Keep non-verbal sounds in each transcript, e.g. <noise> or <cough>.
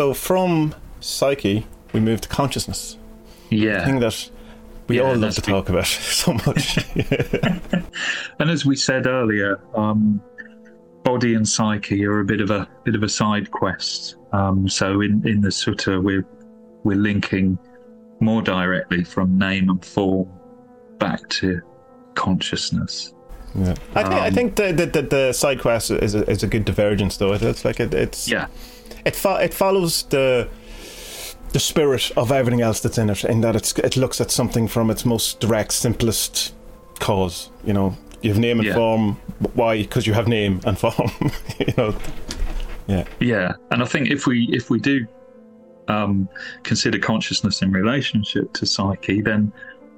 So from psyche, we move to consciousness. Yeah. I think that we Yeah, all love to talk about <laughs> so much. <laughs> And as we said earlier, um, body and psyche are a bit of a bit of a side quest. Um, so in in the sutta, we're we're linking more directly from name and form back to consciousness. Yeah. I think I Um, think the the, the, the side quest is a, is a good divergence though. It's like it, it's Yeah, it fo- it follows the the spirit of everything else that's in it, in that it's it looks at something from its most direct, simplest cause. You know, you have name and Yeah. form. Why? Because you have name and form. <laughs> you know. Yeah. yeah. And I think if we if we do um, consider consciousness in relationship to psyche, then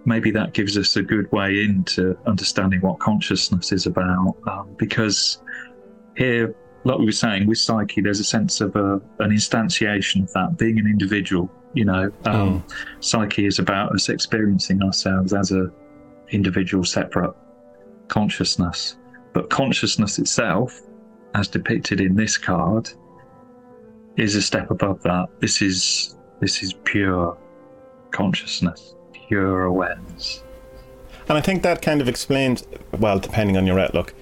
maybe that gives us a good way into understanding what consciousness is about. Um, because here, like we were saying, with psyche, there's a sense of a, an instantiation of that, being an individual. You know, um, psyche is about us experiencing ourselves as a individual, separate consciousness. But consciousness itself, as depicted in this card, is a step above that. This is this is pure consciousness, pure awareness. And I think that kind of explains, well, depending on your outlook,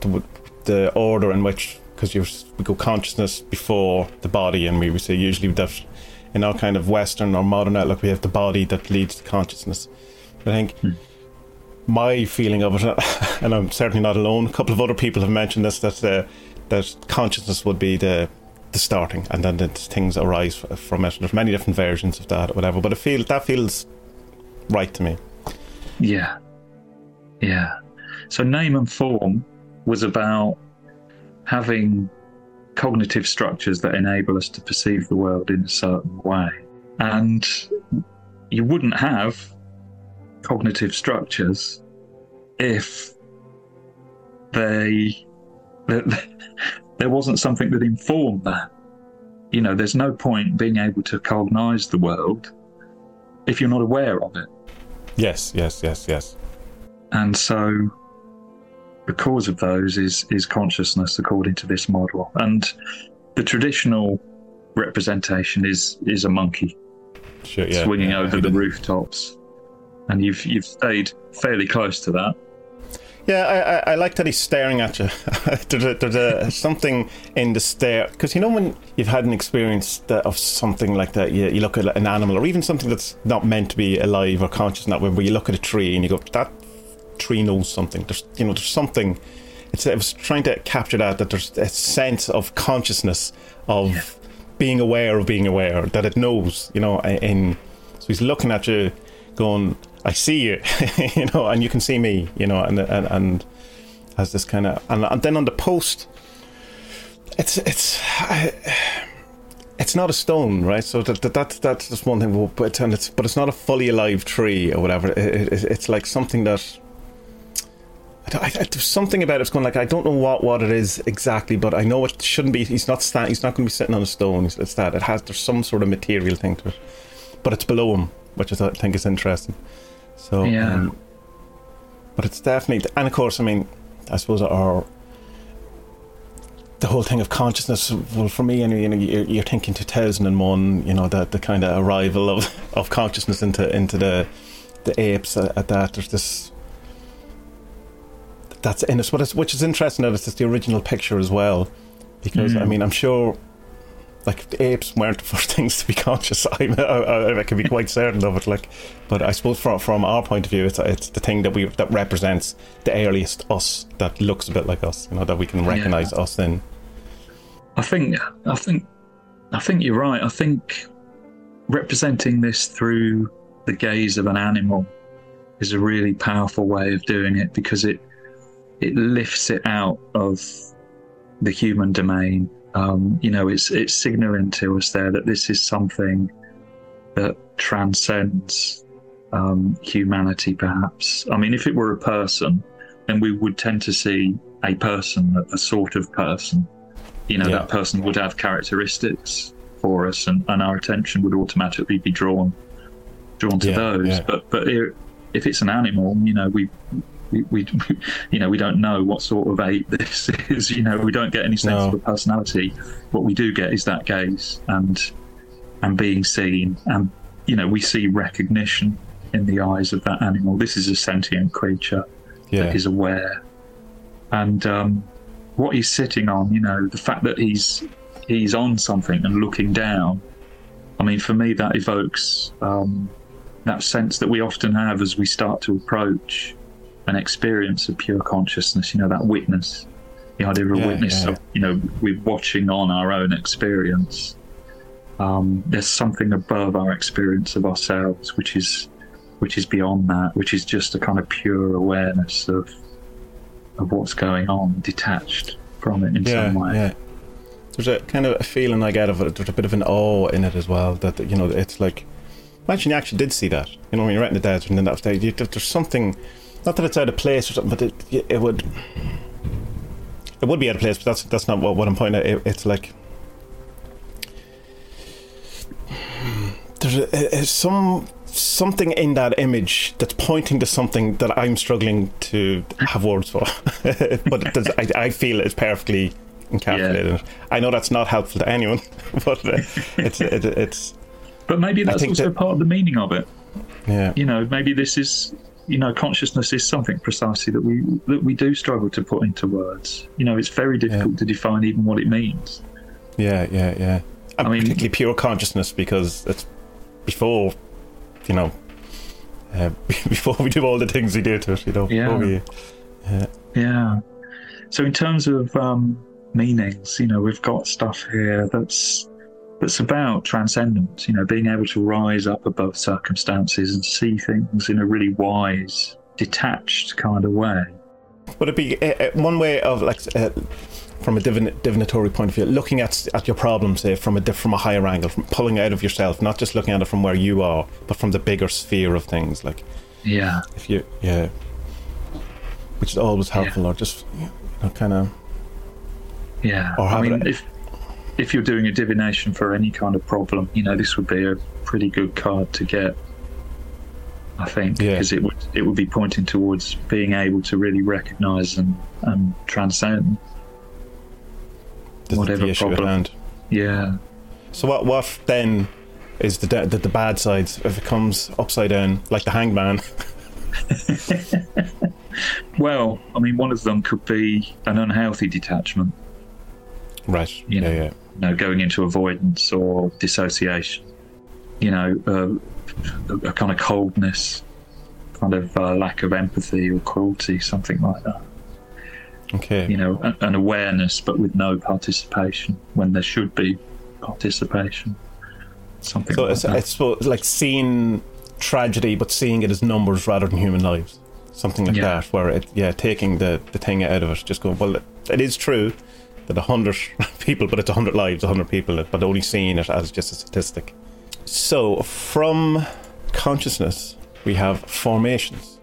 the, the order in which, because we go consciousness before the body, and we would say usually that in our kind of Western or modern outlook, we have the body that leads to consciousness. I think my feeling of it, <laughs> and I'm certainly not alone, a couple of other people have mentioned this, that uh, that consciousness would be the the starting, and then the things arise from it. There's many different versions of that, or whatever. But it feels that feels right to me. Yeah. Yeah. So name and form was about having cognitive structures that enable us to perceive the world in a certain way. And you wouldn't have cognitive structures if they <laughs> there wasn't something that informed that. You know, there's no point being able to cognize the world if you're not aware of it. Yes, yes, yes, yes. And so the cause of those is is consciousness according to this model. And the traditional representation is is a monkey Sure, yeah, swinging yeah, over I the rooftops. And you've you've stayed fairly close to that. Yeah, I, I, I like that he's staring at you. there's a, there's a, something in the stare because you know when you've had an experience that, of something like that, you, you look at an animal or even something that's not meant to be alive or conscious in that way, where you look at a tree and you go, that tree knows something. There's you know there's something. It's I was trying to capture that that there's a sense of consciousness of being aware of being aware that it knows. You know, in so he's looking at you, going, "I see you," <laughs> you know, and you can see me, you know, and and, and has this kind of and, and then on the post, it's it's. I, it's not a stone, right? So that, that that's that's just one thing. But and it's but it's not a fully alive tree or whatever. It, it, it's like something that I I, there's something about it. It's going like I don't know what, what it is exactly, but I know it shouldn't be. He's not sta- He's not going to be sitting on a stone. It's, it's that it has. There's some sort of material thing to it, but it's below him, which I thought, think is interesting. So Yeah. um, but it's definitely, and of course, I mean, I suppose our the whole thing of consciousness. Well, for me, anyway, you know, you're, you're thinking 2001. You know, the the kind of arrival of, of consciousness into into the the apes at, at that. There's this that's in it, but it's, which is interesting that it's just the original picture as well, because I Mm. mean, I'm sure. Like apes weren't <laughs> the first things to be conscious. <laughs> I, I, I can be quite certain of it. Like, but I suppose from from our point of view, it's it's the thing that we that represents the earliest us that looks a bit like us. You know that we can recognize us in. I think I think I think you're right. I think representing this through the gaze of an animal is a really powerful way of doing it because it it lifts it out of the human domain. Um, you know, it's it's signaling to us there that this is something that transcends um, humanity. Perhaps. I mean, if it were a person, then we would tend to see a person, a sort of person. You know, Yeah. that person would have characteristics for us, and, and our attention would automatically be drawn drawn to Yeah, those. yeah. But but i- if it's an animal, you know, we. We, we, <laughs> you know, we don't know what sort of ape <laughs> this is. You know, we don't get any sense No. of a personality. What we do get is that gaze, and and being seen. And, you know, we see recognition in the eyes of that animal. This is a sentient creature Yeah. that is aware. And um, what he's sitting on, you know, the fact that he's he's on something and looking down. I mean, for me, that evokes um, that sense that we often have as we start to approach an experience of pure consciousness. You know, that witness, the idea of a Yeah, witness. yeah. Of, you know, we're watching on our own experience. Um, there's something above our experience of ourselves, which is which is beyond that, which is just a kind of pure awareness of of what's going on, detached from it in yeah, some way. yeah. There's a kind of a feeling I get of it. There's a bit of an awe in it as well. That you know, it's like imagine you actually did see that. You know, when you're in the desert and then that stage, you, there's something. Not that it's out of place or something, but it, it would. It would be out of place, but that's that's not what, what I'm pointing at. It, it's like there's a, a, some something in that image that's pointing to something that I'm struggling to have words for. <laughs> but I, I feel it's perfectly encapsulated. I know that's not helpful to anyone, <laughs> but uh, it's it, it's But maybe that's also that- part of the meaning of it. yeah You know, maybe this is you know, consciousness is something precisely that we that we do struggle to put into words. You know, it's very difficult to define even what it means. yeah yeah yeah. And I mean- particularly pure consciousness because it's before you know uh, <laughs> before we do all the things we do to it. You know, Yeah. we, Yeah. So in terms of um, meanings, you know, we've got stuff here that's that's about transcendence. You know, being able to rise up above circumstances and see things in a really wise, detached kind of way. Would it be uh, one way of like uh, from a divin- divinatory point of view, looking at at your problem, say from a from a higher angle, from pulling out of yourself, not just looking at it from where you are, but from the bigger sphere of things. Like Yeah. if you, yeah, which is always helpful, or just you know, kind of Yeah. Or I have mean, it- if if you're doing a divination for any kind of problem, you know, this would be a pretty good card to get. I think Yeah. because it would it would be pointing towards being able to really recognise and and transcend. the, Whatever problem. Yeah. So what what then is the, the the bad sides if it comes upside down like the hangman? <laughs> Well, I mean, one of them could be an unhealthy detachment. right. You know. Yeah, yeah. You know, going into avoidance or dissociation. You know, uh, a, a kind of coldness, kind of uh, lack of empathy or cruelty, something like that. Okay. you know, a- an awareness but with no participation when there should be participation. Something So like it's, that. it's like seeing tragedy, but seeing it as numbers rather than human lives. Something like Yeah. that, where it, yeah, taking the, the thing out of it, just going, well, it, it is true that a hundred <laughs> people, but it's a hundred lives, a hundred people, but only seeing it as just a statistic. So from consciousness, we have formations.